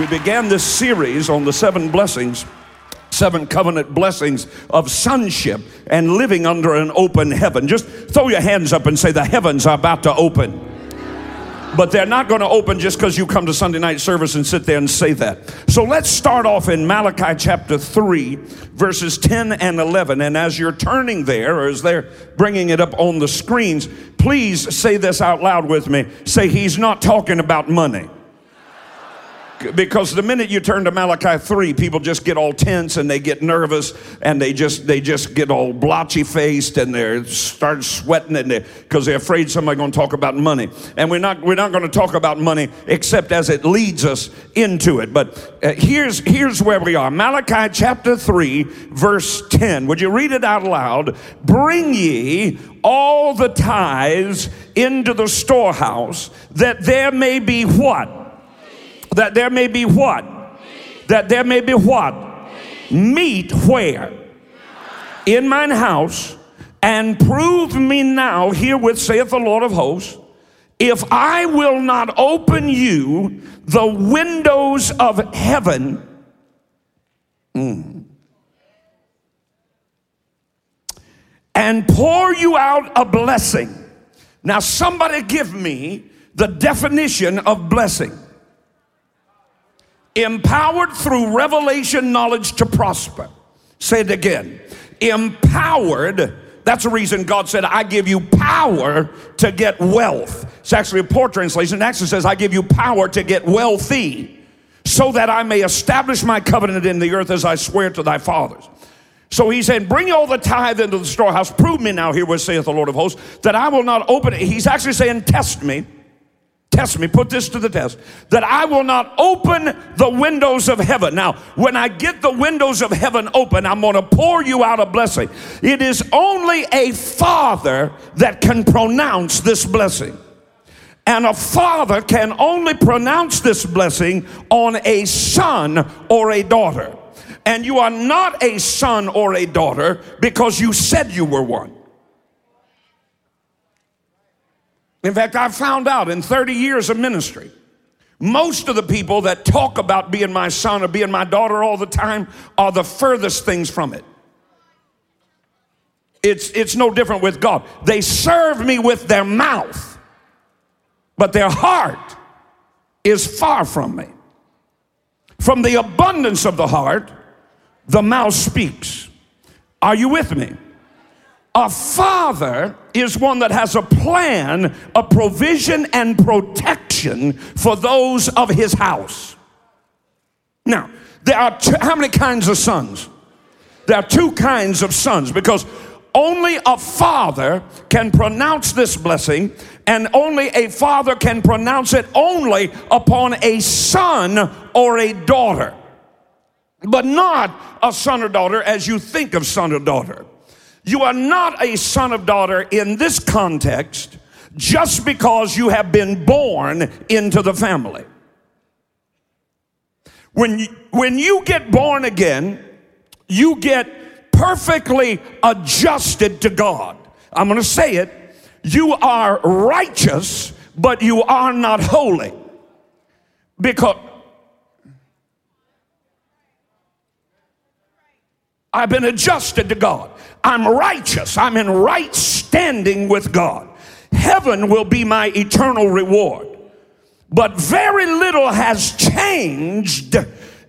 We began this series on the seven blessings, seven covenant blessings of sonship and living under an open heaven. Just throw your hands up and say, The heavens are about to open. But they're not going to open just because you come to Sunday night service and sit there and say that. So let's start off in Malachi chapter 3, verses 10 and 11. And as you're turning there, or as they're bringing it up on the screens, please say this out loud with me. Say, He's not talking about money because the minute you turn to Malachi 3, people just get all tense and they get nervous and they just they just get all blotchy faced and they start sweating and because they, are afraid somebody's going to talk about money. And we're not we're not going to talk about money except as it leads us into it. But uh, here's here's where we are. Malachi chapter 3 verse 10. Would you read it out loud? Bring ye all the tithes into the storehouse that there may be what? That there may be what? That there may be what? Meat where? In mine house, and prove me now, herewith saith the Lord of hosts, if I will not open you the windows of heaven. Mm, and pour you out a blessing. Now, somebody give me the definition of blessing empowered through revelation knowledge to prosper. Say it again. Empowered. That's the reason God said, I give you power to get wealth. It's actually a poor translation. It actually says, I give you power to get wealthy, so that I may establish my covenant in the earth as I swear to thy fathers. So he said, Bring all the tithe into the storehouse. Prove me now, here what saith the Lord of hosts, that I will not open it. He's actually saying, Test me test me, put this to the test, that I will not open the windows of heaven. Now, when I get the windows of heaven open, I'm going to pour you out a blessing. It is only a father that can pronounce this blessing. And a father can only pronounce this blessing on a son or a daughter. And you are not a son or a daughter because you said you were one. In fact, I've found out in 30 years of ministry, most of the people that talk about being my son or being my daughter all the time are the furthest things from it. It's, it's no different with God. They serve me with their mouth, but their heart is far from me. From the abundance of the heart, the mouth speaks. Are you with me? A father is one that has a plan, a provision, and protection for those of his house. Now, there are two, how many kinds of sons? There are two kinds of sons because only a father can pronounce this blessing, and only a father can pronounce it only upon a son or a daughter, but not a son or daughter as you think of son or daughter. You are not a son of daughter in this context just because you have been born into the family. When you, when you get born again, you get perfectly adjusted to God. I'm going to say it. You are righteous, but you are not holy. Because I've been adjusted to God. I'm righteous. I'm in right standing with God. Heaven will be my eternal reward. But very little has changed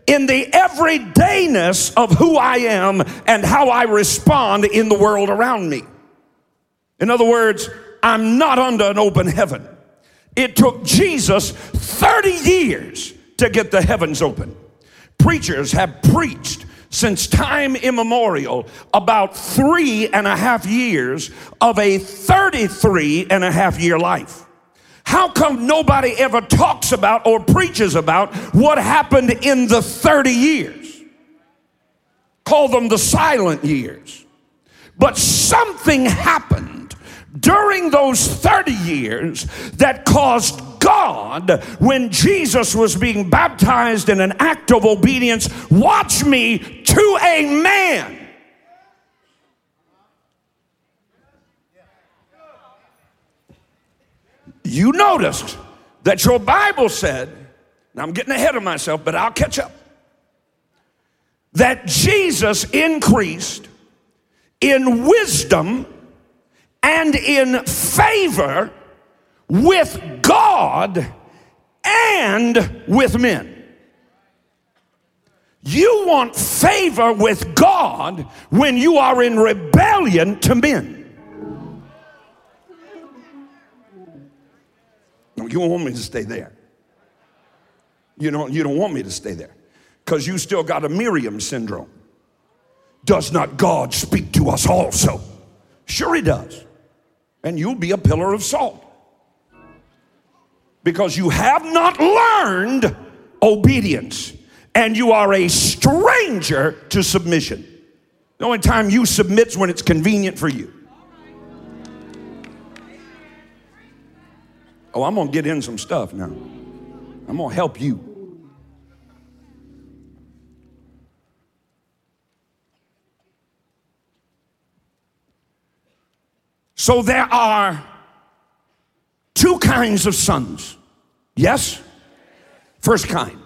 in the everydayness of who I am and how I respond in the world around me. In other words, I'm not under an open heaven. It took Jesus 30 years to get the heavens open. Preachers have preached since time immemorial about three and a half years of a 33 and a half year life. How come nobody ever talks about or preaches about what happened in the 30 years? Call them the silent years. But something happened during those 30 years that caused God, when Jesus was being baptized in an act of obedience, watch me to a man. You noticed that your Bible said Now I'm getting ahead of myself, but I'll catch up. That Jesus increased in wisdom and in favor with God and with men. You want favor with God when you are in rebellion to men. You don't want me to stay there. You don't, you don't want me to stay there because you still got a Miriam syndrome. Does not God speak to us also? Sure, He does. And you'll be a pillar of salt because you have not learned obedience and you are a stranger to submission. The only time you submit is when it's convenient for you. Oh, I'm gonna get in some stuff now. I'm gonna help you. So there are two kinds of sons. Yes? First kind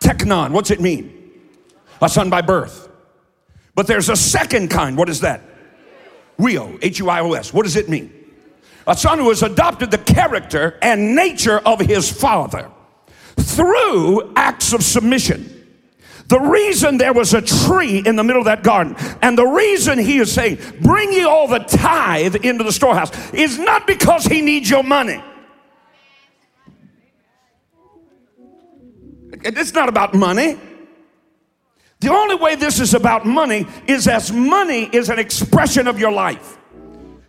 Teknon, what's it mean? A son by birth. But there's a second kind. What is that? Huios, H U I O S. What does it mean? A son who has adopted the character and nature of his father through acts of submission. The reason there was a tree in the middle of that garden, and the reason he is saying, Bring ye all the tithe into the storehouse, is not because he needs your money. It's not about money. The only way this is about money is as money is an expression of your life.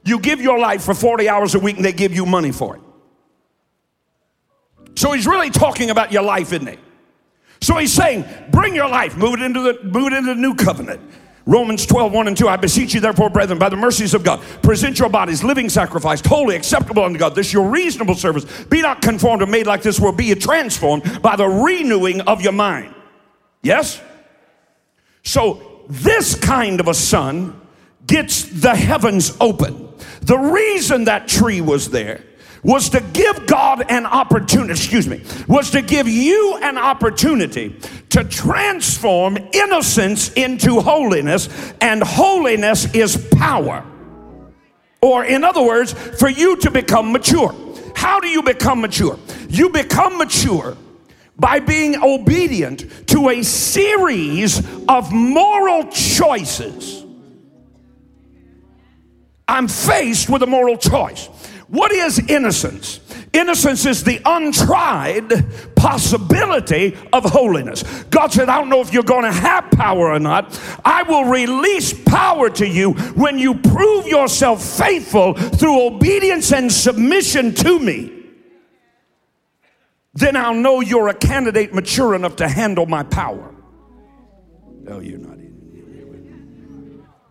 You give your life for 40 hours a week and they give you money for it. So he's really talking about your life, isn't he? So he's saying, bring your life, move it into the, move it into the new covenant. Romans 12, 1 and 2. I beseech you, therefore, brethren, by the mercies of God, present your bodies living sacrifice, holy, acceptable unto God. This is your reasonable service. Be not conformed or made like this world, be transformed by the renewing of your mind. Yes? So, this kind of a son gets the heavens open. The reason that tree was there was to give God an opportunity, excuse me, was to give you an opportunity to transform innocence into holiness, and holiness is power. Or, in other words, for you to become mature. How do you become mature? You become mature by being obedient to a series of moral choices. I'm faced with a moral choice. What is innocence? Innocence is the untried possibility of holiness. God said, I don't know if you're going to have power or not. I will release power to you when you prove yourself faithful through obedience and submission to me. Then I'll know you're a candidate mature enough to handle my power. No, you're not.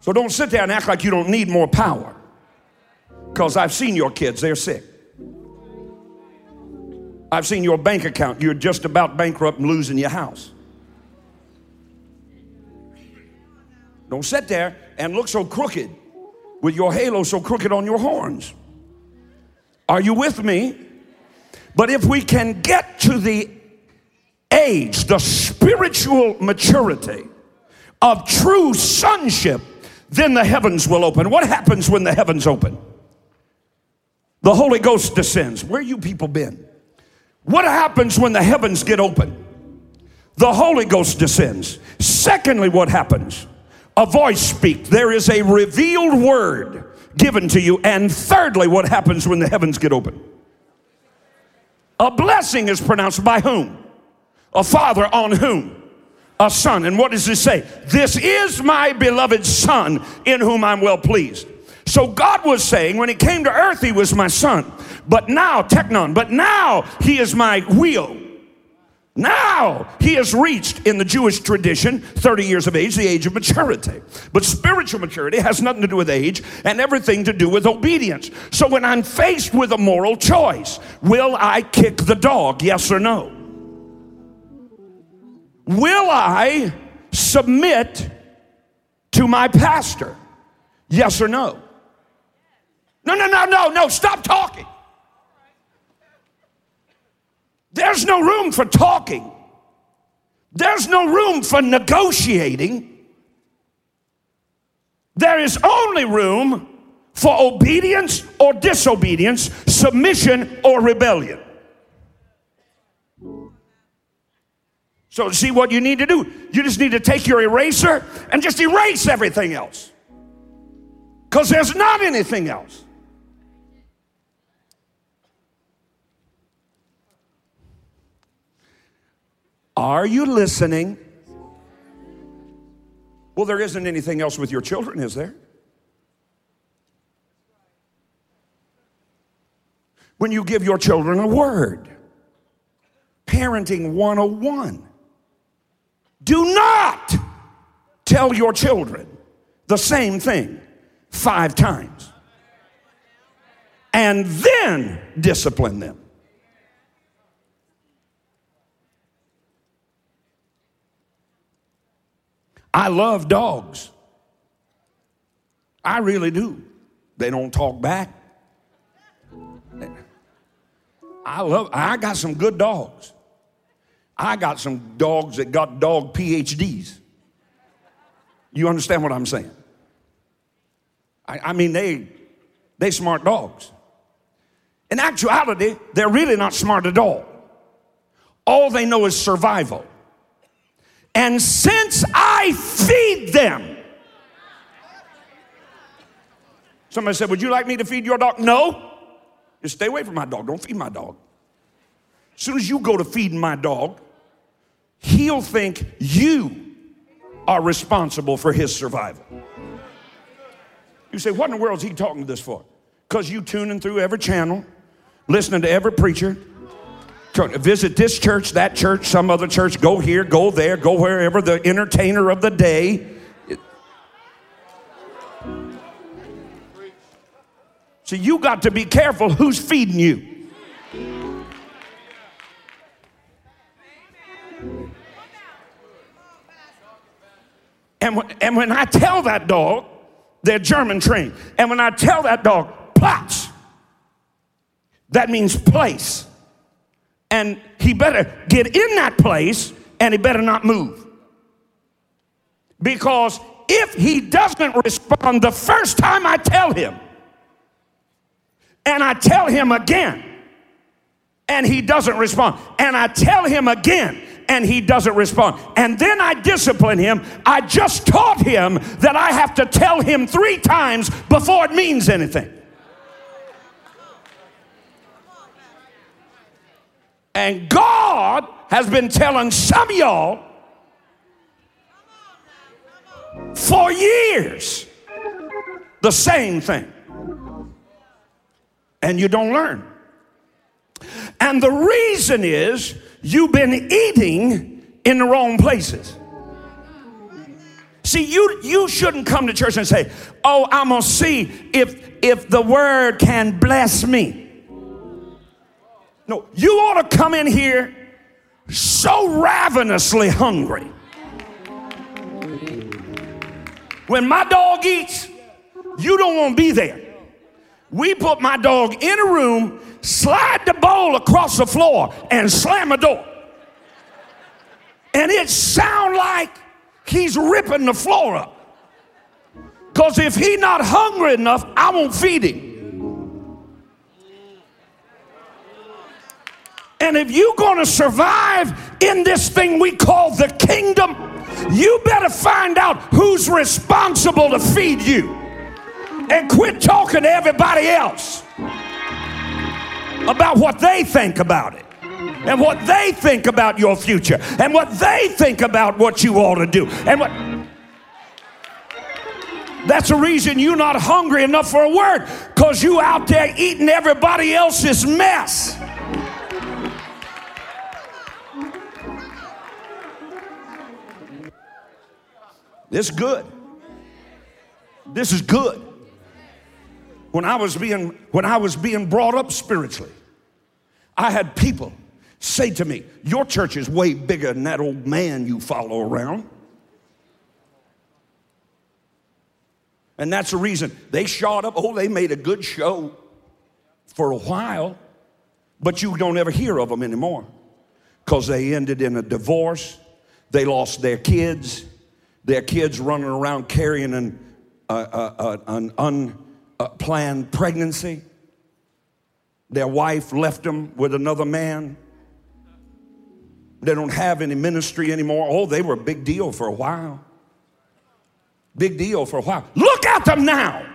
So don't sit there and act like you don't need more power. Because I've seen your kids, they're sick. I've seen your bank account, you're just about bankrupt and losing your house. Don't sit there and look so crooked with your halo so crooked on your horns. Are you with me? But if we can get to the age, the spiritual maturity of true sonship, then the heavens will open. What happens when the heavens open? The Holy Ghost descends. Where you people been? What happens when the heavens get open? The Holy Ghost descends. Secondly, what happens? A voice speaks. There is a revealed word given to you. And thirdly, what happens when the heavens get open? A blessing is pronounced by whom? A father on whom? A son. And what does it say? This is my beloved son in whom I'm well pleased. So God was saying, when he came to earth, he was my son. But now, Teknon, but now he is my Huios. Now he has reached in the Jewish tradition 30 years of age, the age of maturity. But spiritual maturity has nothing to do with age and everything to do with obedience. So when I'm faced with a moral choice, will I kick the dog? Yes or no? Will I submit to my pastor? Yes or no? No, no, no, no, no, stop talking. There's no room for talking. There's no room for negotiating. There is only room for obedience or disobedience, submission or rebellion. So, see what you need to do? You just need to take your eraser and just erase everything else. Because there's not anything else. Are you listening? Well, there isn't anything else with your children, is there? When you give your children a word, parenting 101. Do not tell your children the same thing five times and then discipline them. I love dogs. I really do. They don't talk back. I love I got some good dogs. I got some dogs that got dog PhDs. You understand what I'm saying? I, I mean, they they smart dogs. In actuality, they're really not smart at all. All they know is survival. And since I feed them, somebody said, Would you like me to feed your dog? No. Just stay away from my dog. Don't feed my dog. As soon as you go to feeding my dog, he'll think you are responsible for his survival. You say, What in the world is he talking this for? Because you tuning through every channel, listening to every preacher, visit this church, that church, some other church, go here, go there, go wherever, the entertainer of the day. So you got to be careful who's feeding you. And when, and when I tell that dog, they're German trained, and when I tell that dog, Platz, that means place and he better get in that place and he better not move. Because if he doesn't respond the first time I tell him, and I tell him again, and he doesn't respond, and I tell him again, and he doesn't respond, and then I discipline him, I just taught him that I have to tell him three times before it means anything. And God has been telling some y'all for years the same thing. And you don't learn. And the reason is you've been eating in the wrong places. See, you, you shouldn't come to church and say, Oh, I'm gonna see if if the word can bless me. No, you ought to come in here so ravenously hungry. When my dog eats, you don't want to be there. We put my dog in a room, slide the bowl across the floor, and slam a door. And it sound like he's ripping the floor up. Because if he not hungry enough, I won't feed him. And if you're going to survive in this thing we call the kingdom, you better find out who's responsible to feed you. And quit talking to everybody else about what they think about it and what they think about your future and what they think about what you ought to do and what that's the reason you're not hungry enough for a word because you out there eating everybody else's mess This is good. This is good. When I was being when I was being brought up spiritually, I had people say to me, "Your church is way bigger than that old man you follow around." And that's the reason they shot up. Oh, they made a good show for a while, but you don't ever hear of them anymore. because they ended in a divorce. They lost their kids. Their kids running around carrying an, uh, uh, an unplanned pregnancy. Their wife left them with another man. They don't have any ministry anymore. Oh, they were a big deal for a while. Big deal for a while. Look at them now.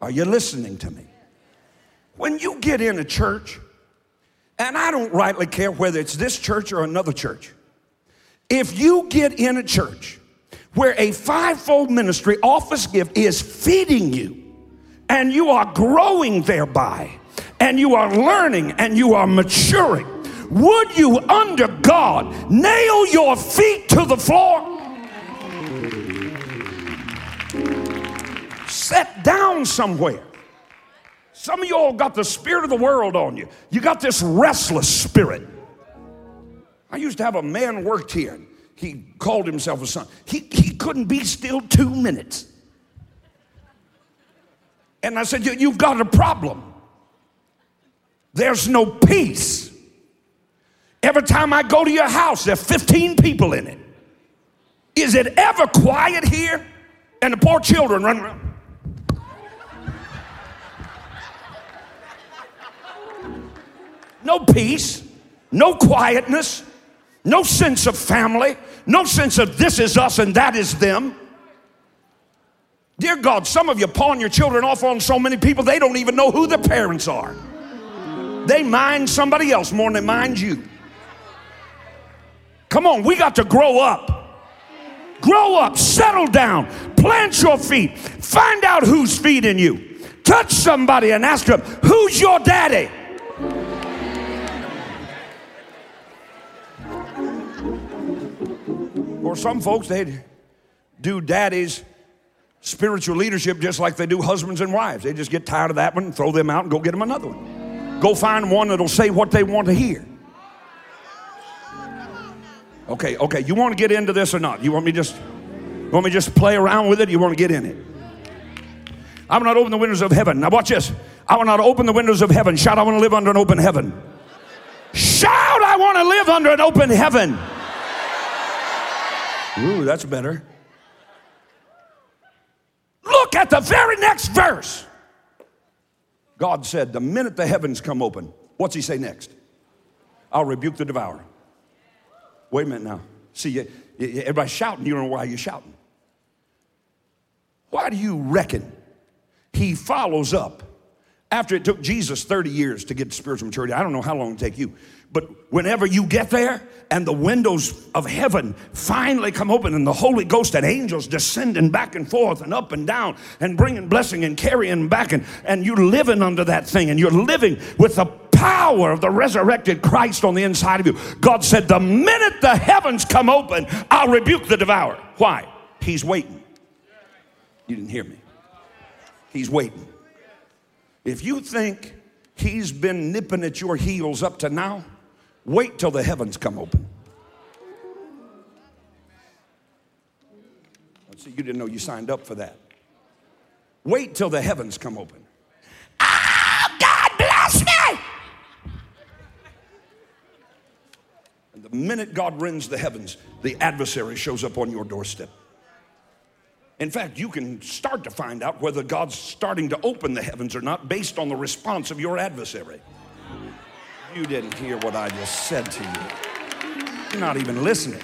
Are you listening to me? When you get in a church, and I don't rightly care whether it's this church or another church, if you get in a church where a fivefold ministry office gift is feeding you and you are growing thereby and you are learning and you are maturing, would you, under God, nail your feet to the floor? Sit down somewhere. Some of y'all got the spirit of the world on you. You got this restless spirit. I used to have a man worked here. He called himself a son. He, he couldn't be still two minutes. And I said, You've got a problem. There's no peace. Every time I go to your house, there are 15 people in it. Is it ever quiet here? And the poor children run around. No peace, no quietness, no sense of family, no sense of this is us and that is them. Dear God, some of you pawn your children off on so many people, they don't even know who their parents are. They mind somebody else more than they mind you. Come on, we got to grow up. Grow up, settle down, plant your feet, find out who's feeding you. Touch somebody and ask them, Who's your daddy? Some folks, they do daddy's spiritual leadership just like they do husbands and wives. They just get tired of that one, throw them out, and go get them another one. Go find one that'll say what they want to hear. Okay, okay, you want to get into this or not? You want me just you want me just play around with it? You want to get in it? I will not open the windows of heaven. Now watch this. I will not open the windows of heaven. Shout, I want to live under an open heaven. Shout, I want to live under an open heaven. Ooh, that's better. Look at the very next verse. God said, The minute the heavens come open, what's he say next? I'll rebuke the devourer. Wait a minute now. See, you, you, everybody's shouting. You don't know why you're shouting. Why do you reckon he follows up after it took Jesus 30 years to get to spiritual maturity? I don't know how long it take you. But whenever you get there and the windows of heaven finally come open and the Holy Ghost and angels descending back and forth and up and down and bringing blessing and carrying back and, and you're living under that thing and you're living with the power of the resurrected Christ on the inside of you. God said, The minute the heavens come open, I'll rebuke the devourer. Why? He's waiting. You didn't hear me. He's waiting. If you think he's been nipping at your heels up to now, Wait till the heavens come open. See, you didn't know you signed up for that. Wait till the heavens come open. Oh, God bless me! And the minute God rends the heavens, the adversary shows up on your doorstep. In fact, you can start to find out whether God's starting to open the heavens or not based on the response of your adversary. You didn't hear what I just said to you. You're not even listening.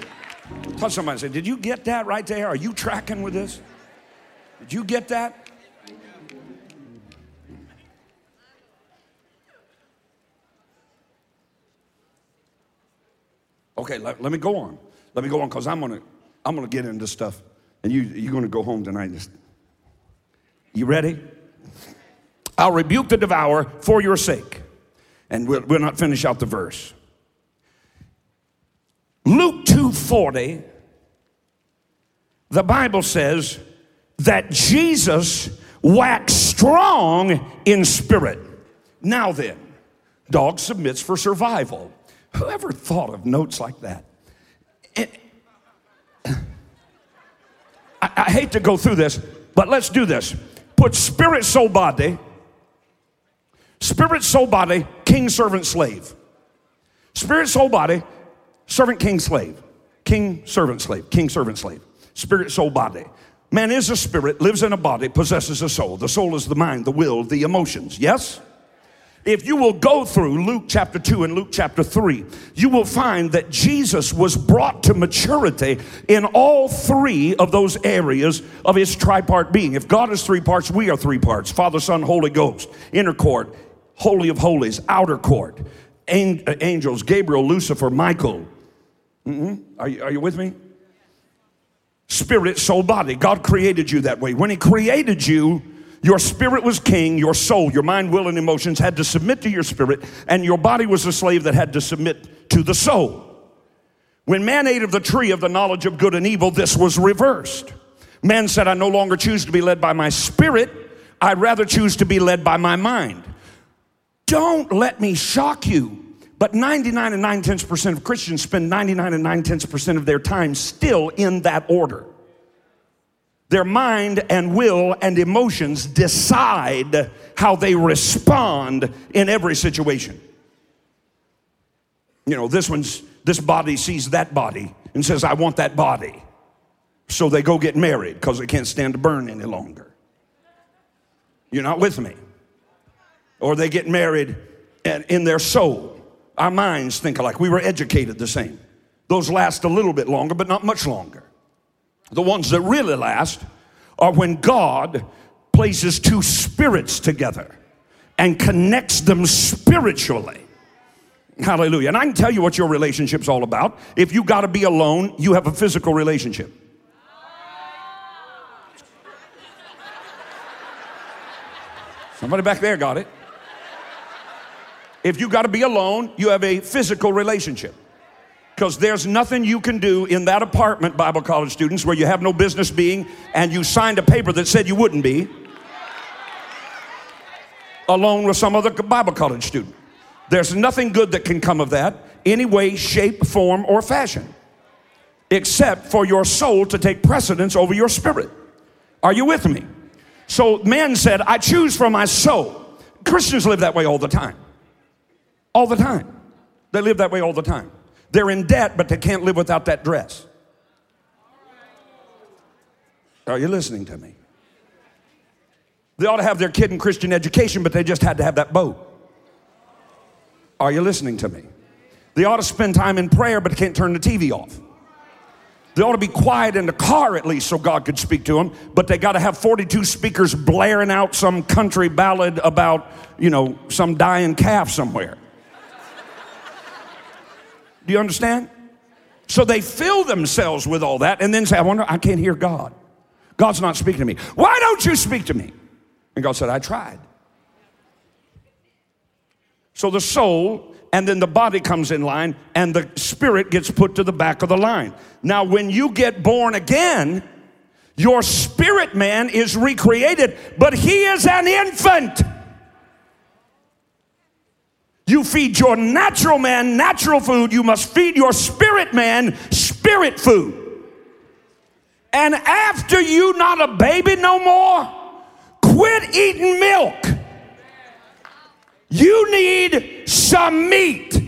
Touch somebody and say, Did you get that right there? Are you tracking with this? Did you get that? Okay, let, let me go on. Let me go on because I'm gonna I'm gonna get into stuff. And you you're gonna go home tonight. Just, you ready? I'll rebuke the devourer for your sake and we'll, we'll not finish out the verse. Luke 2:40 the Bible says that Jesus waxed strong in spirit. Now then, dog submits for survival. Whoever thought of notes like that? It, I, I hate to go through this, but let's do this. Put spirit, soul, body Spirit, soul, body, king, servant, slave. Spirit, soul, body, servant, king, slave. King, servant, slave. King, servant, slave. Spirit, soul, body. Man is a spirit, lives in a body, possesses a soul. The soul is the mind, the will, the emotions. Yes? If you will go through Luke chapter 2 and Luke chapter 3, you will find that Jesus was brought to maturity in all three of those areas of his tripart being. If God is three parts, we are three parts Father, Son, Holy Ghost, inner court, Holy of Holies, outer court, uh, angels, Gabriel, Lucifer, Michael. Mm-hmm. Are, you, are you with me? Spirit, soul, body. God created you that way. When He created you, your spirit was king, your soul, your mind, will, and emotions had to submit to your spirit, and your body was a slave that had to submit to the soul. When man ate of the tree of the knowledge of good and evil, this was reversed. Man said, I no longer choose to be led by my spirit, I'd rather choose to be led by my mind. Don't let me shock you. But 99 and 9 tenths percent of Christians spend 99 and 9 tenths percent of their time still in that order. Their mind and will and emotions decide how they respond in every situation. You know, this one's, this body sees that body and says, I want that body. So they go get married because they can't stand to burn any longer. You're not with me. Or they get married and in their soul. Our minds think alike. We were educated the same. Those last a little bit longer, but not much longer. The ones that really last are when God places two spirits together and connects them spiritually. Hallelujah. And I can tell you what your relationship's all about. If you got to be alone, you have a physical relationship. Somebody back there got it. If you got to be alone, you have a physical relationship because there's nothing you can do in that apartment, Bible college students, where you have no business being and you signed a paper that said you wouldn't be, alone with some other Bible college student. There's nothing good that can come of that, any way, shape, form, or fashion, except for your soul to take precedence over your spirit. Are you with me? So man said, I choose for my soul. Christians live that way all the time. All the time. They live that way all the time. They're in debt, but they can't live without that dress. Are you listening to me? They ought to have their kid in Christian education, but they just had to have that boat. Are you listening to me? They ought to spend time in prayer, but can't turn the TV off. They ought to be quiet in the car at least so God could speak to them, but they got to have 42 speakers blaring out some country ballad about, you know, some dying calf somewhere. Do you understand? So they fill themselves with all that and then say, I wonder, I can't hear God. God's not speaking to me. Why don't you speak to me? And God said, I tried. So the soul and then the body comes in line and the spirit gets put to the back of the line. Now, when you get born again, your spirit man is recreated, but he is an infant. You feed your natural man natural food. You must feed your spirit man spirit food. And after you not a baby no more, quit eating milk. You need some meat.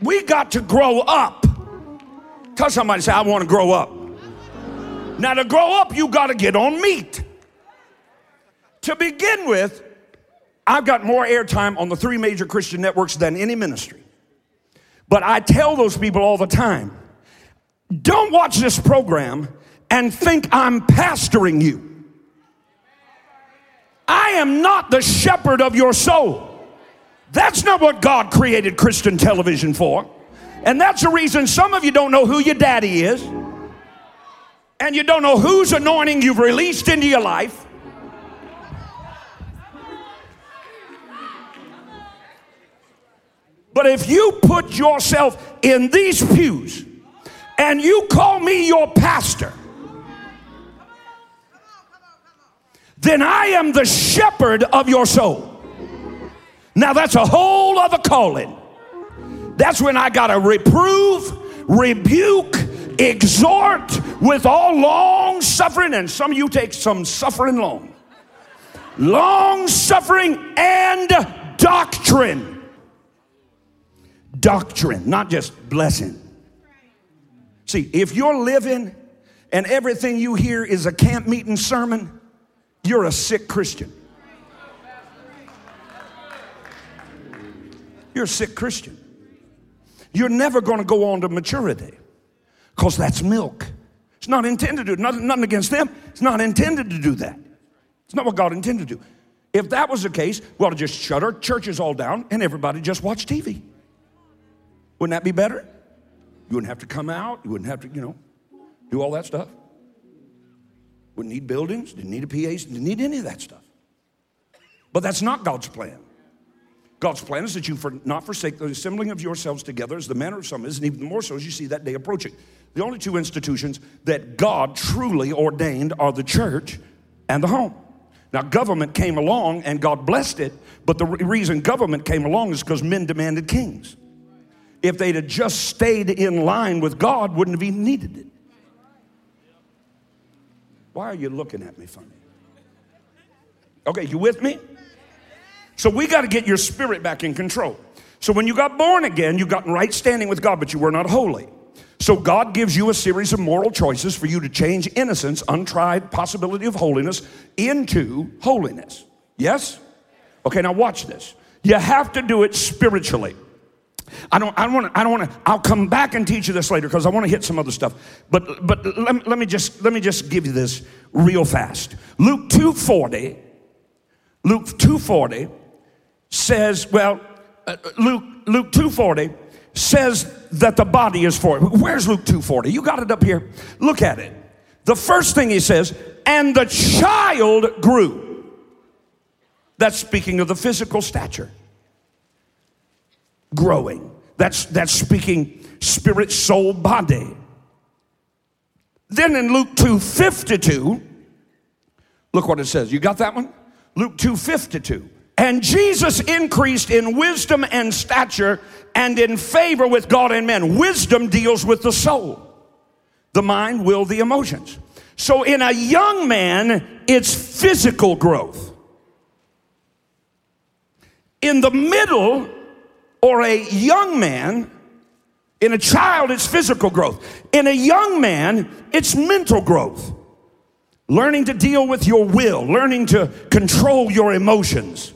We got to grow up. Tell somebody, say, I want to grow up. Now, to grow up, you got to get on meat. To begin with, I've got more airtime on the three major Christian networks than any ministry. But I tell those people all the time don't watch this program and think I'm pastoring you. I am not the shepherd of your soul. That's not what God created Christian television for. And that's the reason some of you don't know who your daddy is. And you don't know whose anointing you've released into your life. But if you put yourself in these pews and you call me your pastor, then I am the shepherd of your soul. Now that's a whole other calling. That's when I got to reprove, rebuke, exhort with all long suffering, and some of you take some suffering long. long suffering, and doctrine. Doctrine, not just blessing. See, if you're living and everything you hear is a camp meeting sermon, you're a sick Christian. You're a sick Christian. You're never going to go on to maturity because that's milk. It's not intended to do nothing, nothing against them. It's not intended to do that. It's not what God intended to do. If that was the case, well, just shut our churches all down and everybody just watch TV. Wouldn't that be better? You wouldn't have to come out. You wouldn't have to, you know, do all that stuff. Wouldn't need buildings, didn't need a PA, didn't need any of that stuff. But that's not God's plan. God's plan is that you for, not forsake the assembling of yourselves together as the manner of some is, and even more so as you see that day approaching. The only two institutions that God truly ordained are the church and the home. Now, government came along and God blessed it, but the re- reason government came along is because men demanded kings. If they'd have just stayed in line with God, wouldn't have even needed it. Why are you looking at me funny? Okay, you with me? So we got to get your spirit back in control. So when you got born again, you got in right standing with God, but you were not holy. So God gives you a series of moral choices for you to change innocence, untried possibility of holiness, into holiness. Yes? Okay, now watch this. You have to do it spiritually. I don't, I want to, I don't want to, I'll come back and teach you this later because I want to hit some other stuff. But, but let, let me just, let me just give you this real fast. Luke 240, Luke 240 says, well, uh, Luke, Luke 240 says that the body is for it. Where's Luke 240? You got it up here. Look at it. The first thing he says, and the child grew. That's speaking of the physical stature. Growing. That's that's speaking spirit, soul, body. Then in Luke 252, look what it says. You got that one? Luke 252. And Jesus increased in wisdom and stature and in favor with God and men. Wisdom deals with the soul, the mind, will, the emotions. So in a young man, it's physical growth. In the middle, or a young man, in a child, it's physical growth. In a young man, it's mental growth. Learning to deal with your will, learning to control your emotions.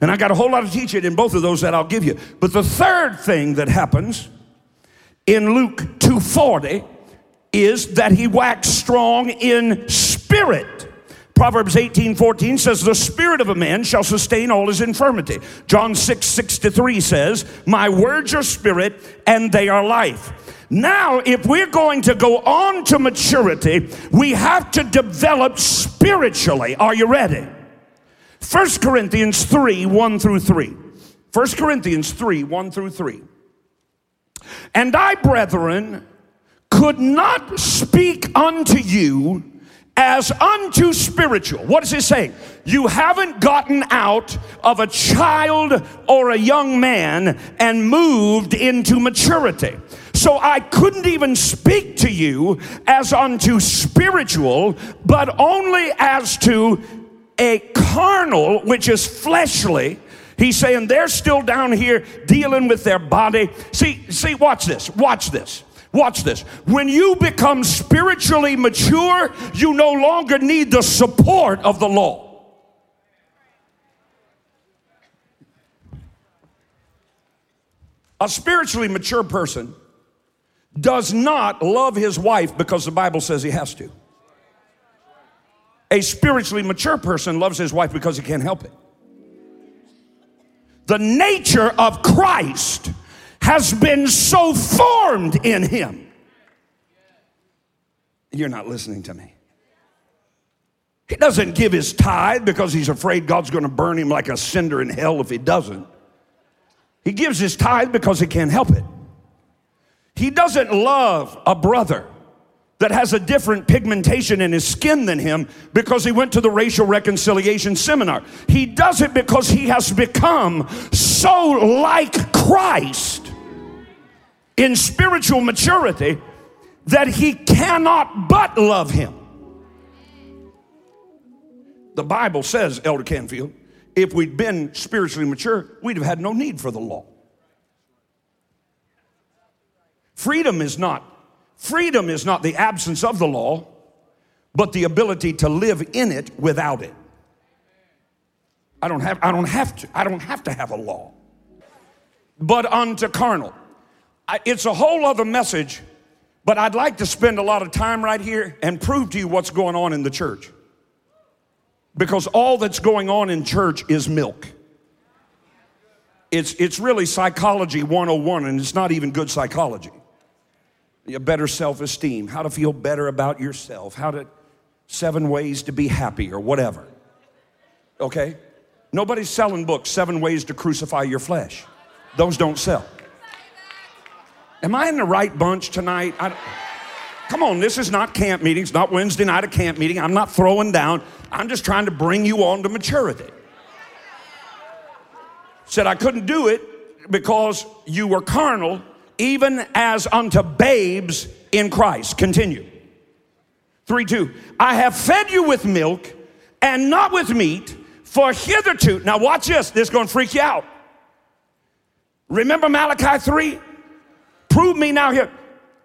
And I got a whole lot of teaching in both of those that I'll give you. But the third thing that happens in Luke 2:40 is that he waxed strong in spirit. Proverbs 18 14 says, The spirit of a man shall sustain all his infirmity. John 6 63 says, My words are spirit and they are life. Now, if we're going to go on to maturity, we have to develop spiritually. Are you ready? 1 Corinthians 3 1 through 3. 1 Corinthians 3 1 through 3. And I, brethren, could not speak unto you as unto spiritual. What is he saying? You haven't gotten out of a child or a young man and moved into maturity. So I couldn't even speak to you as unto spiritual, but only as to a carnal, which is fleshly. He's saying they're still down here dealing with their body. See, see, watch this, watch this. Watch this. When you become spiritually mature, you no longer need the support of the law. A spiritually mature person does not love his wife because the Bible says he has to. A spiritually mature person loves his wife because he can't help it. The nature of Christ has been so formed in him. You're not listening to me. He doesn't give his tithe because he's afraid God's going to burn him like a cinder in hell if he doesn't. He gives his tithe because he can't help it. He doesn't love a brother that has a different pigmentation in his skin than him because he went to the racial reconciliation seminar. He does it because he has become so like Christ in spiritual maturity that he cannot but love him. The Bible says, Elder Canfield, if we'd been spiritually mature, we'd have had no need for the law. Freedom is not freedom is not the absence of the law, but the ability to live in it without it. I don't have I don't have to I don't have to have a law. But unto carnal. I, it's a whole other message, but I'd like to spend a lot of time right here and prove to you what's going on in the church. Because all that's going on in church is milk. It's, it's really psychology 101, and it's not even good psychology. Better self esteem, how to feel better about yourself, how to, seven ways to be happy, or whatever. Okay? Nobody's selling books, Seven Ways to Crucify Your Flesh. Those don't sell. Am I in the right bunch tonight? I, come on, this is not camp meetings, not Wednesday night a camp meeting. I'm not throwing down. I'm just trying to bring you on to maturity. Said I couldn't do it because you were carnal, even as unto babes in Christ. Continue. 3 2. I have fed you with milk and not with meat, for hitherto. Now, watch this. This is going to freak you out. Remember Malachi 3? Prove me now here.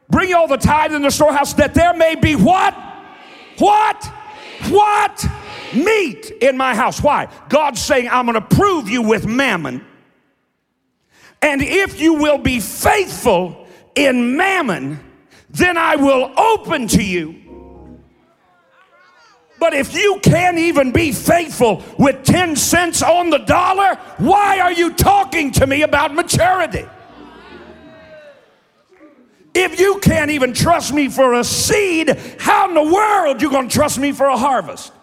Bring all the tithe in the storehouse that there may be what? What? What? Meat in my house. Why? God's saying, I'm going to prove you with mammon. And if you will be faithful in mammon, then I will open to you. But if you can't even be faithful with 10 cents on the dollar, why are you talking to me about maturity? If you can't even trust me for a seed, how in the world you going to trust me for a harvest?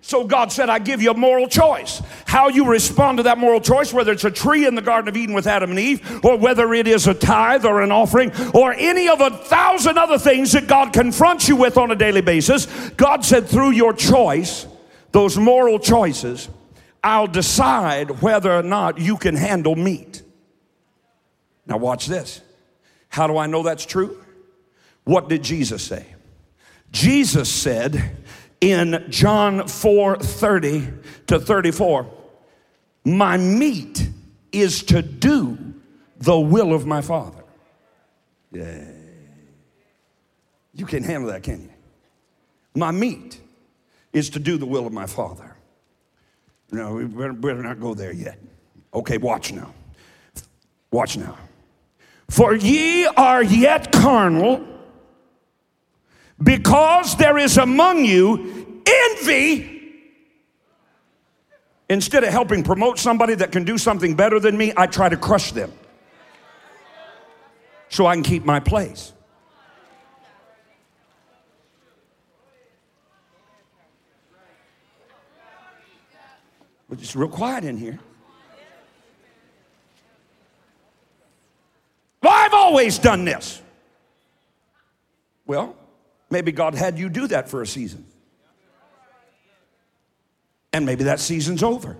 So God said, I give you a moral choice. How you respond to that moral choice, whether it's a tree in the Garden of Eden with Adam and Eve, or whether it is a tithe or an offering, or any of a thousand other things that God confronts you with on a daily basis, God said, through your choice, those moral choices, I'll decide whether or not you can handle meat. Now, watch this. How do I know that's true? What did Jesus say? Jesus said in John 4 30 to 34, My meat is to do the will of my Father. Yeah. You can't handle that, can you? My meat is to do the will of my Father. No, we better, better not go there yet. Okay, watch now. Watch now. For ye are yet carnal, because there is among you envy. Instead of helping promote somebody that can do something better than me, I try to crush them so I can keep my place. But it's real quiet in here. Well, I've always done this. Well, maybe God had you do that for a season. And maybe that season's over.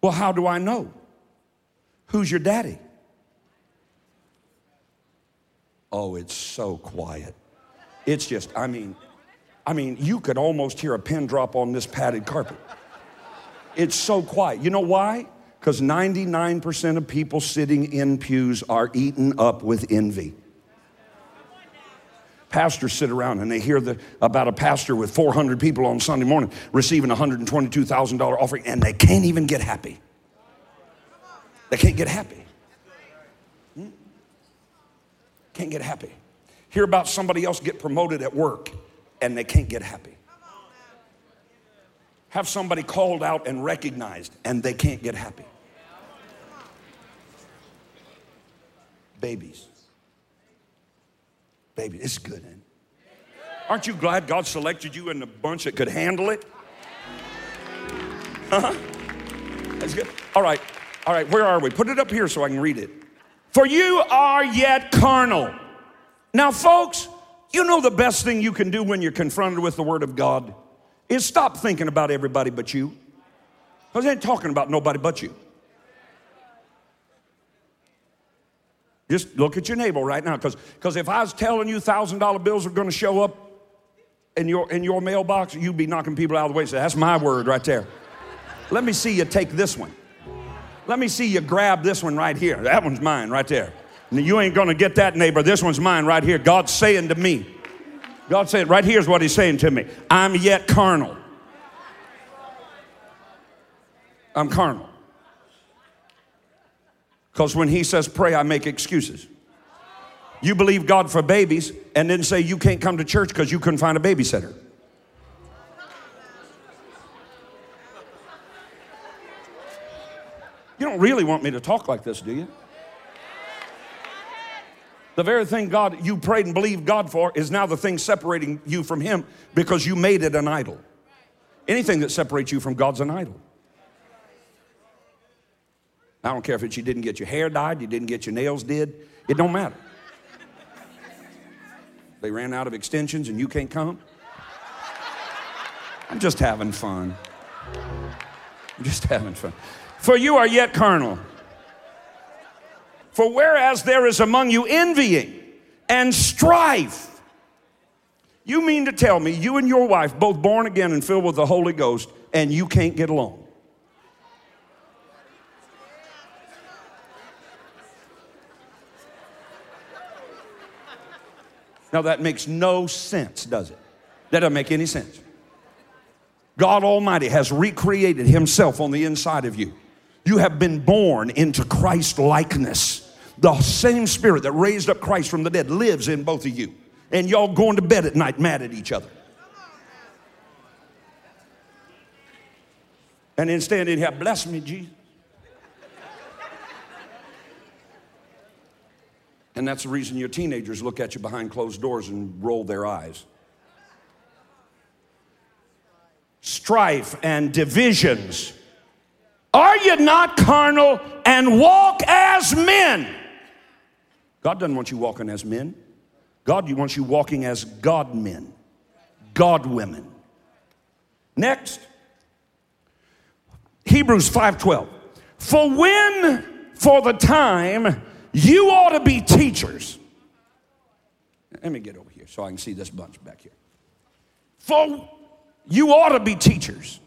Well, how do I know? Who's your daddy? Oh, it's so quiet. It's just, I mean, I mean, you could almost hear a pin drop on this padded carpet. It's so quiet. You know why? Because 99% of people sitting in pews are eaten up with envy. Pastors sit around and they hear the, about a pastor with 400 people on Sunday morning receiving a $122,000 offering and they can't even get happy. They can't get happy. Hmm? Can't get happy. Hear about somebody else get promoted at work and they can't get happy have somebody called out and recognized and they can't get happy. Babies. Baby, it's good, man. Aren't you glad God selected you in the bunch that could handle it? Uh-huh. That's good. All right. All right, where are we? Put it up here so I can read it. For you are yet carnal. Now, folks, you know the best thing you can do when you're confronted with the Word of God is stop thinking about everybody but you. Because I ain't talking about nobody but you. Just look at your neighbor right now, because if I was telling you thousand dollar bills are going to show up in your in your mailbox, you'd be knocking people out of the way. Say, that's my word right there. Let me see you take this one. Let me see you grab this one right here. That one's mine right there. You ain't gonna get that neighbor. This one's mine right here. God's saying to me. God said, right here's what He's saying to me I'm yet carnal. I'm carnal. Because when He says pray, I make excuses. You believe God for babies and then say you can't come to church because you couldn't find a babysitter. You don't really want me to talk like this, do you? The very thing God you prayed and believed God for is now the thing separating you from Him because you made it an idol. Anything that separates you from God's an idol. I don't care if you didn't get your hair dyed, you didn't get your nails did, it don't matter. They ran out of extensions and you can't come. I'm just having fun. I'm just having fun. For you are yet carnal. For whereas there is among you envying and strife, you mean to tell me you and your wife, both born again and filled with the Holy Ghost, and you can't get along? Now that makes no sense, does it? That doesn't make any sense. God Almighty has recreated Himself on the inside of you. You have been born into Christ likeness. The same spirit that raised up Christ from the dead lives in both of you. And y'all going to bed at night mad at each other. And then standing here, bless me, Jesus. And that's the reason your teenagers look at you behind closed doors and roll their eyes. Strife and divisions. Are you not carnal and walk as men? God doesn't want you walking as men. God wants you walking as God men, God women. Next, Hebrews 5:12. For when for the time you ought to be teachers. Let me get over here so I can see this bunch back here. For you ought to be teachers.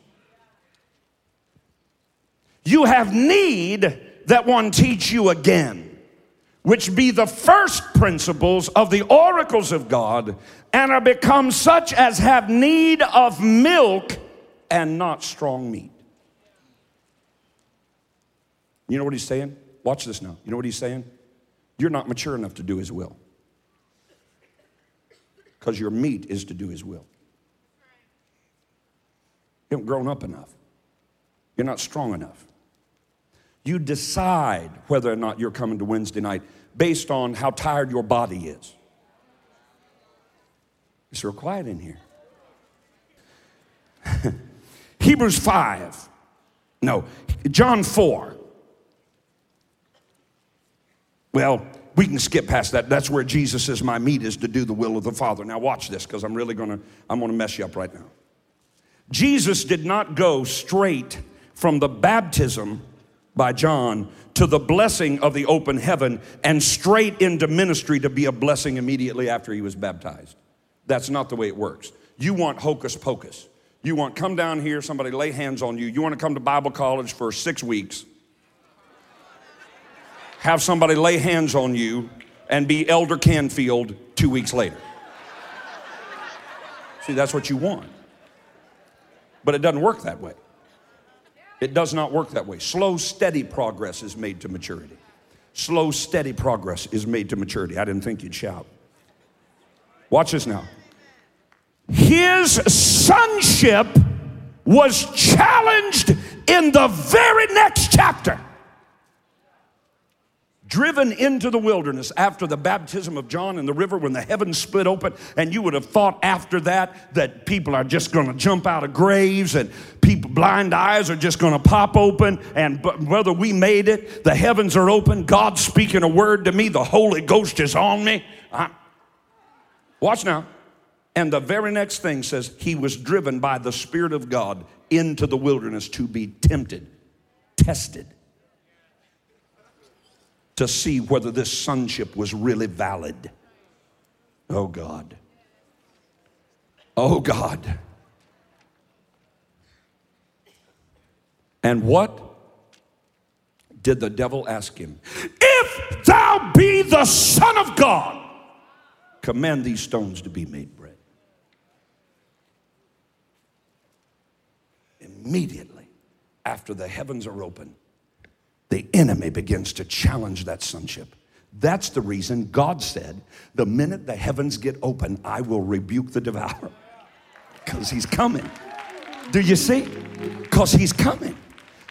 You have need that one teach you again which be the first principles of the oracles of God, and are become such as have need of milk and not strong meat. You know what he's saying? Watch this now. You know what he's saying? You're not mature enough to do his will. Because your meat is to do his will. You haven't grown up enough. You're not strong enough. You decide whether or not you're coming to Wednesday night based on how tired your body is. It's real quiet in here. Hebrews 5. No, John 4. Well, we can skip past that. That's where Jesus says, My meat is to do the will of the Father. Now, watch this because I'm really gonna, I'm gonna mess you up right now. Jesus did not go straight from the baptism by John to the blessing of the open heaven and straight into ministry to be a blessing immediately after he was baptized. That's not the way it works. You want hocus pocus. You want come down here, somebody lay hands on you. You want to come to Bible college for six weeks, have somebody lay hands on you, and be Elder Canfield two weeks later. See, that's what you want. But it doesn't work that way. It does not work that way. Slow, steady progress is made to maturity. Slow, steady progress is made to maturity. I didn't think you'd shout. Watch this now. His sonship was challenged in the very next chapter driven into the wilderness after the baptism of John in the river when the heavens split open. And you would have thought after that that people are just going to jump out of graves and people blind eyes are just going to pop open. And whether we made it, the heavens are open. God's speaking a word to me. The Holy Ghost is on me. I, watch now. And the very next thing says, He was driven by the Spirit of God into the wilderness to be tempted, tested to see whether this sonship was really valid. Oh God. Oh God. And what did the devil ask him? If thou be the Son of God, command these stones to be made bread. Immediately after the heavens are open, the enemy begins to challenge that sonship. That's the reason God said, the minute the heavens get open, I will rebuke the devourer. Because he's coming. Do you see? Because he's coming.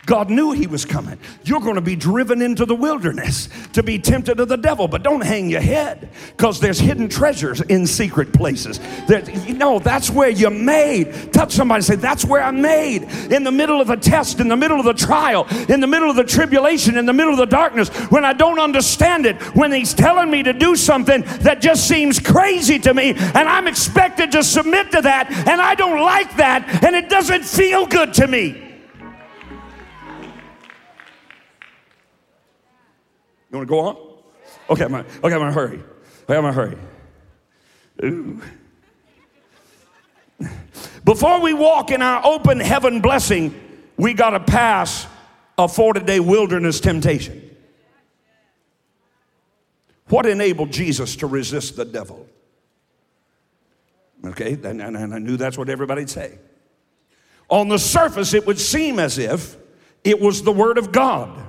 God knew he was coming. You're going to be driven into the wilderness to be tempted of the devil, but don't hang your head because there's hidden treasures in secret places. That you know, that's where you're made. Touch somebody say, That's where I'm made. In the middle of the test, in the middle of the trial, in the middle of the tribulation, in the middle of the darkness, when I don't understand it, when he's telling me to do something that just seems crazy to me, and I'm expected to submit to that, and I don't like that, and it doesn't feel good to me. You want to go on? Okay, I'm gonna, okay, I'm gonna hurry. Okay, I'm gonna hurry. Ooh. Before we walk in our open heaven blessing, we got to pass a 40 day wilderness temptation. What enabled Jesus to resist the devil? Okay, and, and I knew that's what everybody'd say. On the surface, it would seem as if it was the Word of God.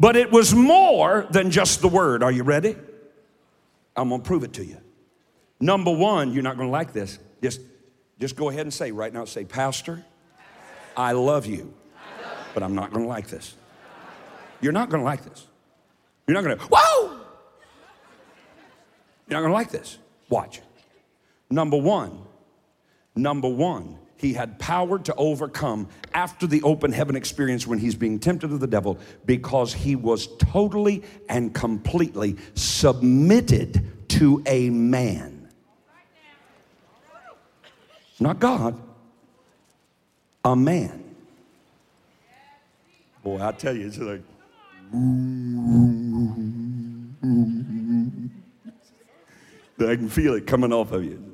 But it was more than just the word. Are you ready? I'm going to prove it to you. Number one, you're not going to like this. Just, just go ahead and say right now, say, Pastor, I love you, but I'm not going to like this. You're not going to like this. You're not going to, whoa! You're not going to like this. Watch. Number one, number one, he had power to overcome after the open heaven experience when he's being tempted of the devil because he was totally and completely submitted to a man. Not God, a man. Boy, I tell you, it's like. I can feel it coming off of you.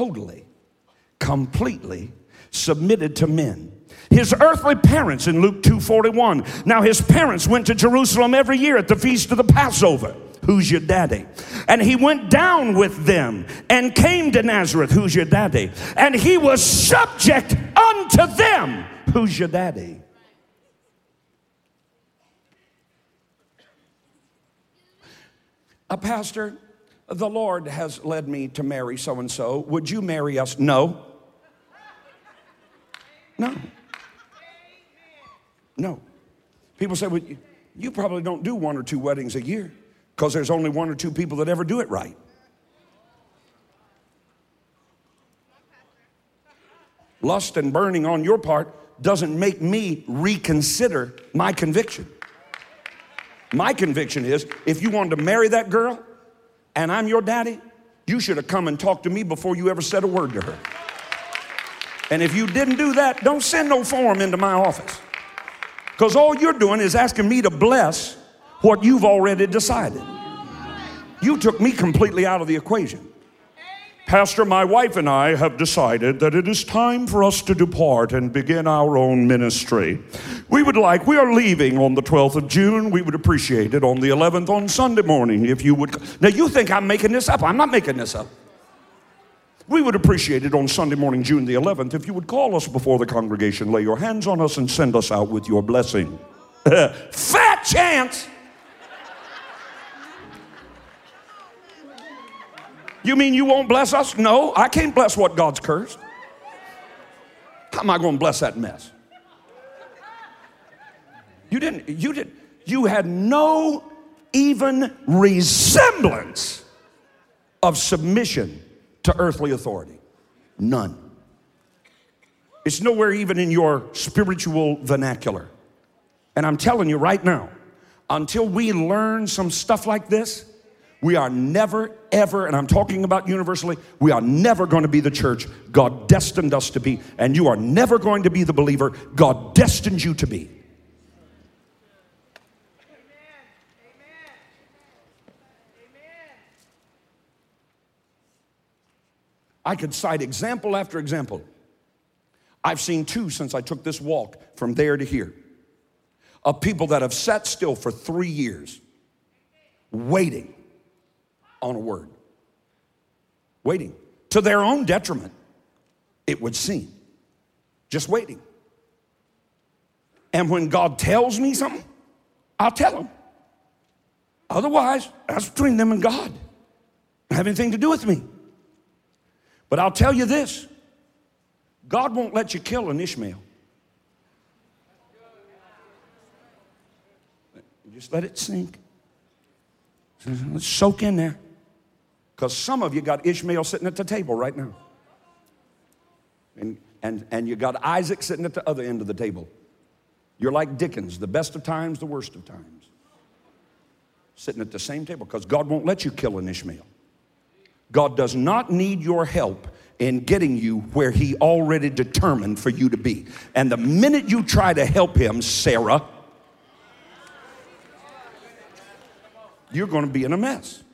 Totally, completely submitted to men. His earthly parents in Luke 2:41. Now his parents went to Jerusalem every year at the feast of the Passover. Who's your daddy? And he went down with them and came to Nazareth. Who's your daddy? And he was subject unto them. Who's your daddy? A pastor the Lord has led me to marry so and so. Would you marry us? No. No. No. People say, well, you probably don't do one or two weddings a year because there's only one or two people that ever do it right. Lust and burning on your part doesn't make me reconsider my conviction. My conviction is if you wanted to marry that girl, and I'm your daddy, you should have come and talked to me before you ever said a word to her. And if you didn't do that, don't send no form into my office. Because all you're doing is asking me to bless what you've already decided. You took me completely out of the equation. Pastor, my wife and I have decided that it is time for us to depart and begin our own ministry. We would like, we are leaving on the 12th of June. We would appreciate it on the 11th on Sunday morning if you would. Now, you think I'm making this up. I'm not making this up. We would appreciate it on Sunday morning, June the 11th, if you would call us before the congregation, lay your hands on us, and send us out with your blessing. Fat chance! You mean you won't bless us? No, I can't bless what God's cursed. How am I going to bless that mess? You didn't, you didn't, you had no even resemblance of submission to earthly authority. None. It's nowhere even in your spiritual vernacular. And I'm telling you right now, until we learn some stuff like this, we are never, ever, and I'm talking about universally, we are never going to be the church God destined us to be, and you are never going to be the believer God destined you to be. I could cite example after example. I've seen two since I took this walk from there to here of people that have sat still for three years waiting on a word. Waiting to their own detriment, it would seem. Just waiting. And when God tells me something, I'll tell him. Otherwise, that's between them and God. Don't have anything to do with me. But I'll tell you this God won't let you kill an Ishmael. Just let it sink. Let's soak in there. Because some of you got Ishmael sitting at the table right now. And, and, and you got Isaac sitting at the other end of the table. You're like Dickens, the best of times, the worst of times. Sitting at the same table because God won't let you kill an Ishmael. God does not need your help in getting you where He already determined for you to be. And the minute you try to help Him, Sarah, you're going to be in a mess.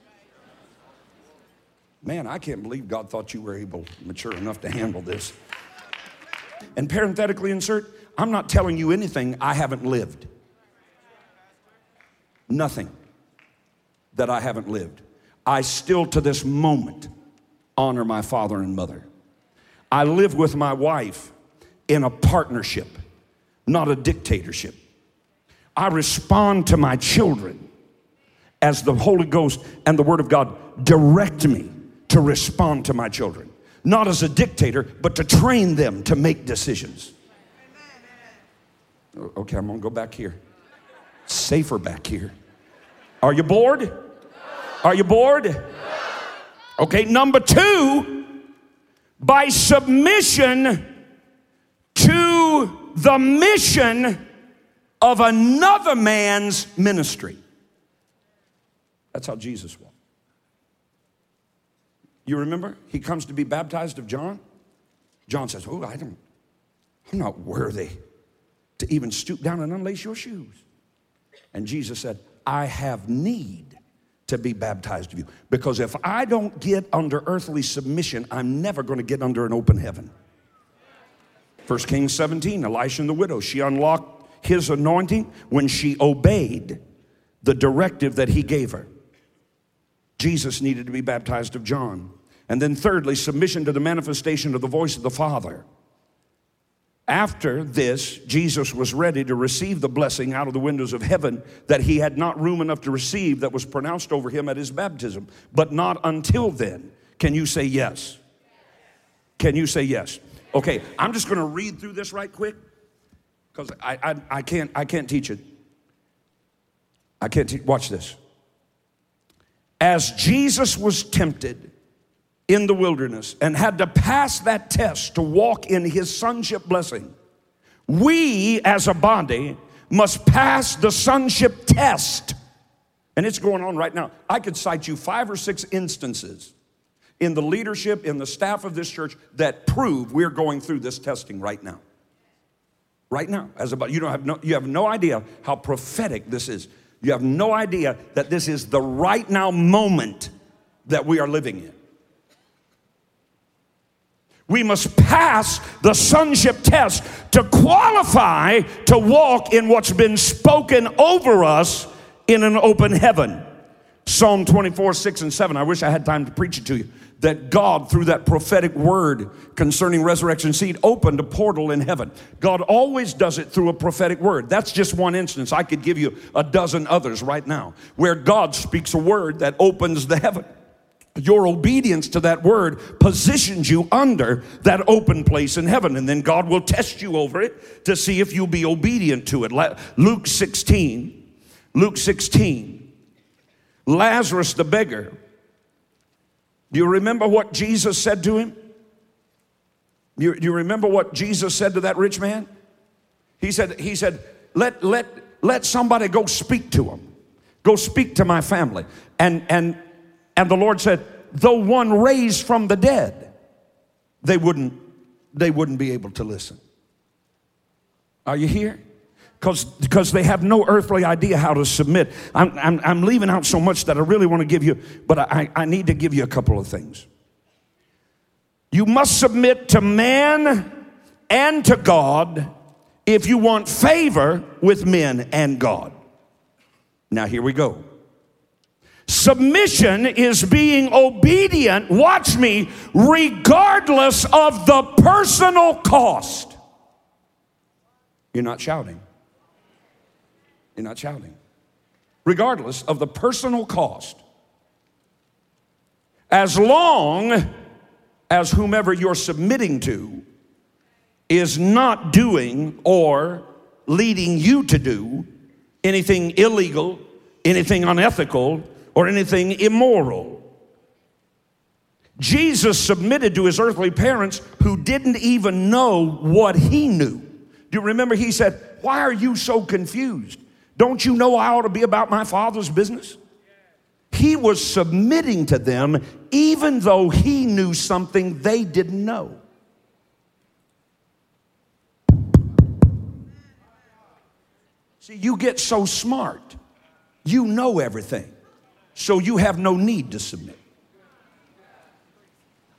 Man, I can't believe God thought you were able, mature enough to handle this. And parenthetically insert, I'm not telling you anything I haven't lived. Nothing that I haven't lived. I still to this moment honor my father and mother. I live with my wife in a partnership, not a dictatorship. I respond to my children as the Holy Ghost and the Word of God direct me to respond to my children. Not as a dictator, but to train them to make decisions. Okay, I'm gonna go back here. Safer back here. Are you bored? Are you bored? Okay, number two, by submission to the mission of another man's ministry. That's how Jesus walked. You remember? He comes to be baptized of John. John says, Oh, I don't, I'm not worthy to even stoop down and unlace your shoes. And Jesus said, I have need to be baptized of you. Because if I don't get under earthly submission, I'm never going to get under an open heaven. 1 Kings 17, Elisha and the widow, she unlocked his anointing when she obeyed the directive that he gave her. Jesus needed to be baptized of John. And then, thirdly, submission to the manifestation of the voice of the Father. After this, Jesus was ready to receive the blessing out of the windows of heaven that he had not room enough to receive that was pronounced over him at his baptism. But not until then. Can you say yes? Can you say yes? Okay, I'm just going to read through this right quick because I, I, I, can't, I can't teach it. I can't teach. Watch this. As Jesus was tempted, in the wilderness and had to pass that test to walk in his sonship blessing. We as a body must pass the sonship test. And it's going on right now. I could cite you five or six instances in the leadership, in the staff of this church that prove we're going through this testing right now. Right now, as about you don't have no you have no idea how prophetic this is. You have no idea that this is the right now moment that we are living in. We must pass the sonship test to qualify to walk in what's been spoken over us in an open heaven. Psalm 24, 6 and 7. I wish I had time to preach it to you. That God, through that prophetic word concerning resurrection seed, opened a portal in heaven. God always does it through a prophetic word. That's just one instance. I could give you a dozen others right now where God speaks a word that opens the heaven your obedience to that word positions you under that open place in heaven. And then God will test you over it to see if you'll be obedient to it. Luke 16, Luke 16, Lazarus the beggar. Do you remember what Jesus said to him? Do you, you remember what Jesus said to that rich man? He said, he said, let, let, let somebody go speak to him. Go speak to my family. And, and and the Lord said, though one raised from the dead, they wouldn't, they wouldn't be able to listen. Are you here? Because they have no earthly idea how to submit. I'm, I'm, I'm leaving out so much that I really want to give you, but I, I need to give you a couple of things. You must submit to man and to God if you want favor with men and God. Now, here we go. Submission is being obedient, watch me, regardless of the personal cost. You're not shouting. You're not shouting. Regardless of the personal cost. As long as whomever you're submitting to is not doing or leading you to do anything illegal, anything unethical, or anything immoral. Jesus submitted to his earthly parents who didn't even know what he knew. Do you remember he said, Why are you so confused? Don't you know I ought to be about my father's business? He was submitting to them even though he knew something they didn't know. See, you get so smart, you know everything so you have no need to submit.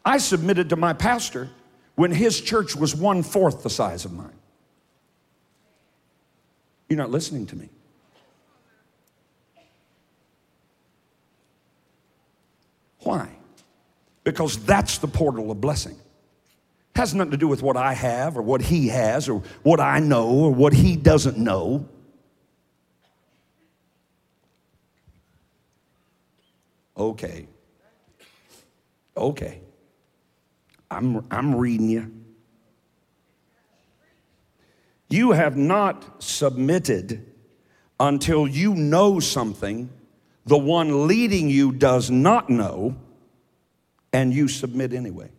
I submitted to my pastor when his church was one fourth the size of mine. You're not listening to me. Why? Because that's the portal of blessing. It Has nothing to do with what I have or what he has or what I know or what he doesn't know. Okay. Okay. I'm, I'm reading you. You have not submitted until you know something the one leading you does not know, and you submit anyway.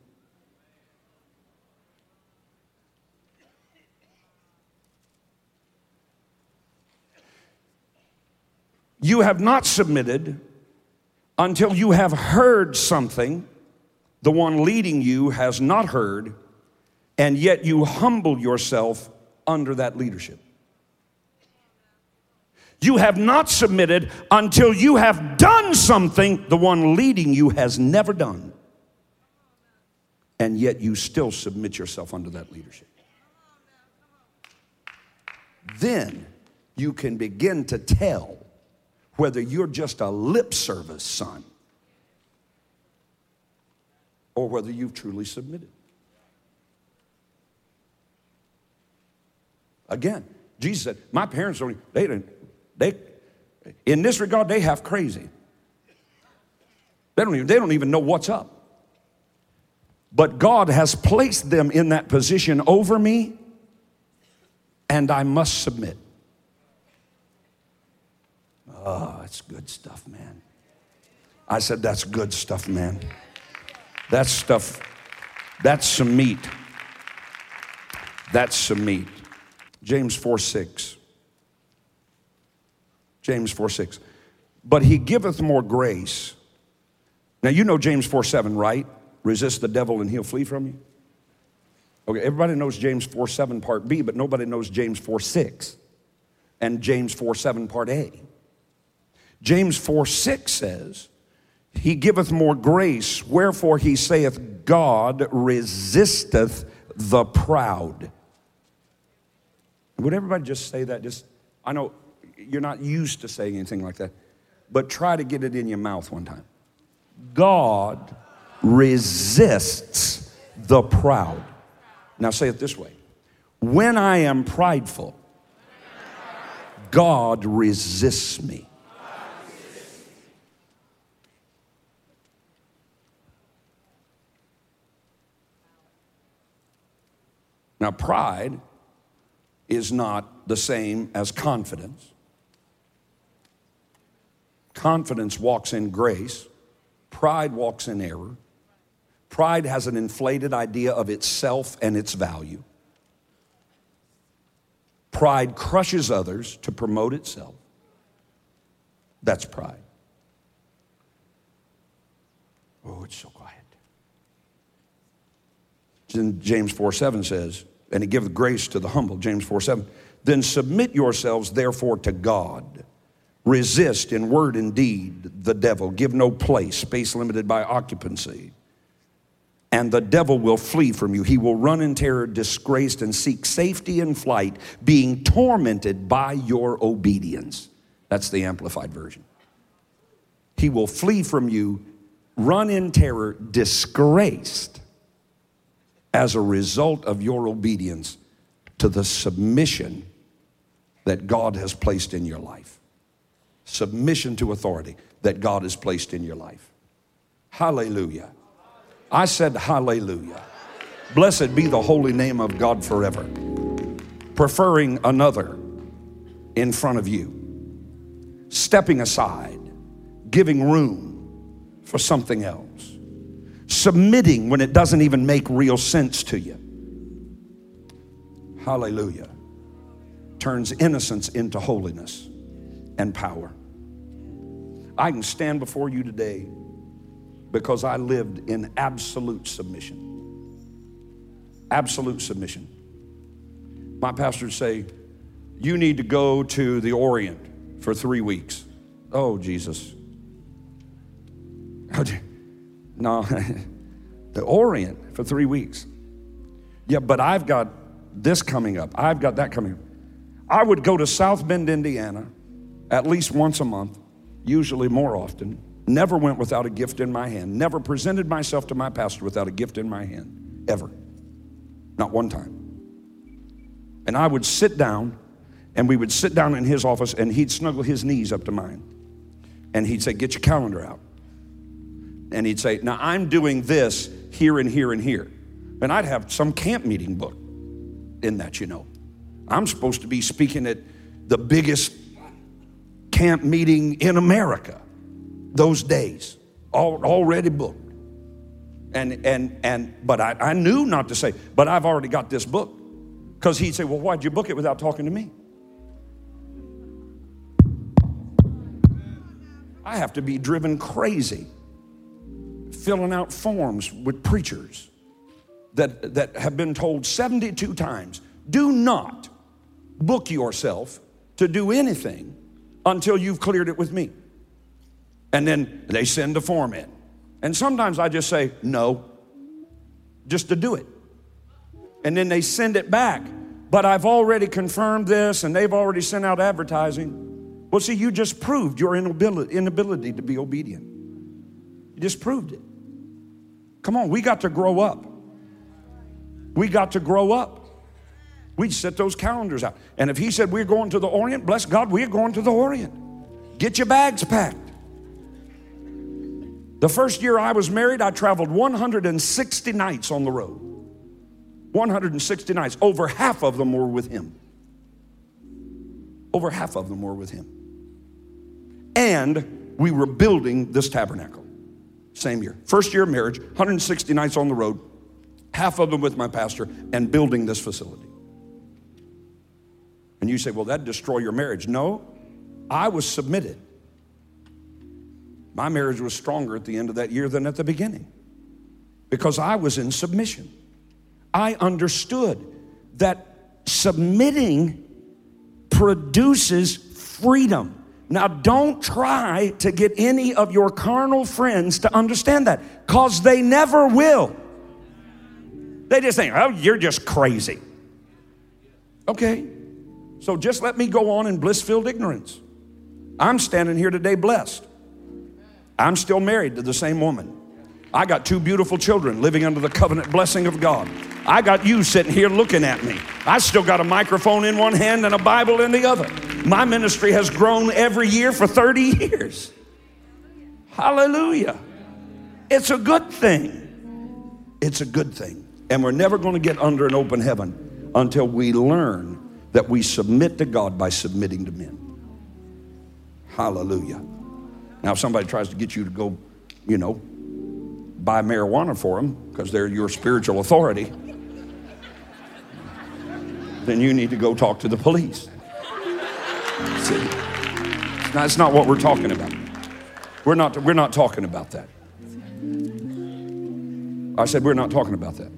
You have not submitted until you have heard something the one leading you has not heard, and yet you humble yourself under that leadership. You have not submitted until you have done something the one leading you has never done. And yet you still submit yourself under that leadership. Then you can begin to tell whether you're just a lip service son or whether you've truly submitted. Again, Jesus said, My parents don't, they didn't, they, in this regard, they have crazy. They don't, even, they don't even know what's up. But God has placed them in that position over me, and I must submit. Oh, it's good stuff, man. I said, That's good stuff, man. That's stuff, that's some meat. That's some meat. James 4 6. James 4 6. But he giveth more grace. Now, you know James 4 7, right? Resist the devil and he'll flee from you. Okay, everybody knows James 4 7 part B, but nobody knows James 4 6 and James 4 7 part A. James 4 6 says, He giveth more grace, wherefore he saith, God resisteth the proud. Would everybody just say that? Just, I know you're not used to saying anything like that, but try to get it in your mouth one time. God resists the proud. Now say it this way When I am prideful, God resists me. Now, pride is not the same as confidence. Confidence walks in grace, pride walks in error. Pride has an inflated idea of itself and its value. Pride crushes others to promote itself. That's pride. Oh, it's so. James 4 7 says, and he giveth grace to the humble, James 4 7. Then submit yourselves therefore to God. Resist in word and deed the devil. Give no place, space limited by occupancy. and the devil will flee from you. He will run in terror, disgraced, and seek safety in flight, being tormented by your obedience. That's the amplified version. He will flee from you, run in terror, disgraced as a result of your obedience to the submission that God has placed in your life. Submission to authority that God has placed in your life. Hallelujah. I said, Hallelujah. Blessed be the holy name of God forever. Preferring another in front of you, stepping aside, giving room for something else, submitting when it doesn't even make real sense to you. Hallelujah. Turns innocence into holiness and power. I can stand before you today because I lived in absolute submission. Absolute submission. My pastors say, You need to go to the Orient for three weeks. Oh, Jesus. No, the Orient for three weeks. Yeah, but I've got this coming up. I've got that coming up. I would go to South Bend, Indiana, at least once a month, usually more often Never went without a gift in my hand. Never presented myself to my pastor without a gift in my hand. Ever. Not one time. And I would sit down, and we would sit down in his office, and he'd snuggle his knees up to mine. And he'd say, Get your calendar out. And he'd say, Now I'm doing this here and here and here. And I'd have some camp meeting book in that, you know. I'm supposed to be speaking at the biggest camp meeting in America those days, all, already booked. And, and, and, but I, I knew not to say, but I've already got this book. Because he'd say, well, why'd you book it without talking to me? I have to be driven crazy filling out forms with preachers that, that have been told 72 times do not book yourself to do anything until you've cleared it with me. And then they send a form in. And sometimes I just say, no, just to do it. And then they send it back. But I've already confirmed this and they've already sent out advertising. Well, see, you just proved your inability, inability to be obedient. You just proved it. Come on, we got to grow up. We got to grow up. We'd set those calendars out. And if he said we're going to the Orient, bless God, we're going to the Orient. Get your bags packed. The first year I was married, I traveled 160 nights on the road. 160 nights. Over half of them were with him. Over half of them were with him. And we were building this tabernacle. Same year. First year of marriage, 160 nights on the road, half of them with my pastor, and building this facility. And you say, well, that'd destroy your marriage. No, I was submitted. My marriage was stronger at the end of that year than at the beginning because I was in submission. I understood that submitting produces freedom. Now, don't try to get any of your carnal friends to understand that because they never will. They just think, oh, you're just crazy. Okay, so just let me go on in bliss filled ignorance. I'm standing here today blessed. I'm still married to the same woman. I got two beautiful children living under the covenant blessing of God. I got you sitting here looking at me. I still got a microphone in one hand and a Bible in the other. My ministry has grown every year for 30 years. Hallelujah. It's a good thing. It's a good thing. And we're never going to get under an open heaven until we learn that we submit to God by submitting to men. Hallelujah. Now, if somebody tries to get you to go, you know, buy marijuana for them because they're your spiritual authority, then you need to go talk to the police. See? That's not what we're talking about. We're not, we're not talking about that. I said, we're not talking about that.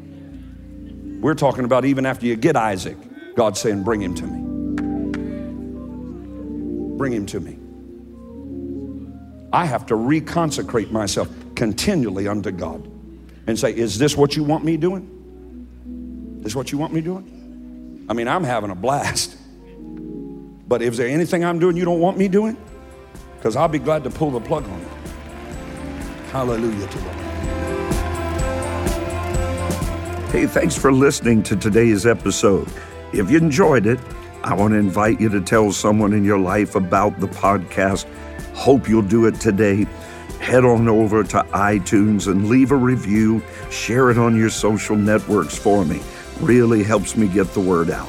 We're talking about even after you get Isaac, God saying, bring him to me. Bring him to me. I have to reconsecrate myself continually unto God. and say, Is this what you want me doing? This what you want me doing? I mean, I'm having a blast. But is there anything I'm doing you don't want me doing? Because I'll be glad to pull the plug on it. Hallelujah to the Lord. Hey, thanks for listening to today's episode. If you enjoyed it, I want to invite you to tell someone in your life about the podcast. Hope you'll do it today. Head on over to iTunes and leave a review. Share it on your social networks for me. Really helps me get the word out.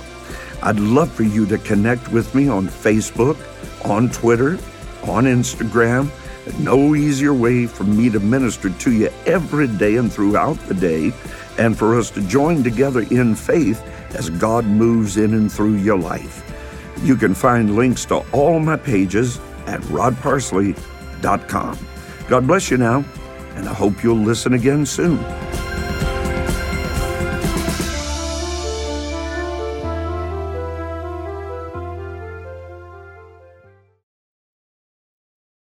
I'd love for you to connect with me on Facebook, on Twitter, on Instagram. No easier way for me to minister to you every day and throughout the day, and for us to join together in faith as God moves in and through your life. You can find links to all my pages at rodparsley.com. God bless you now, and I hope you'll listen again soon.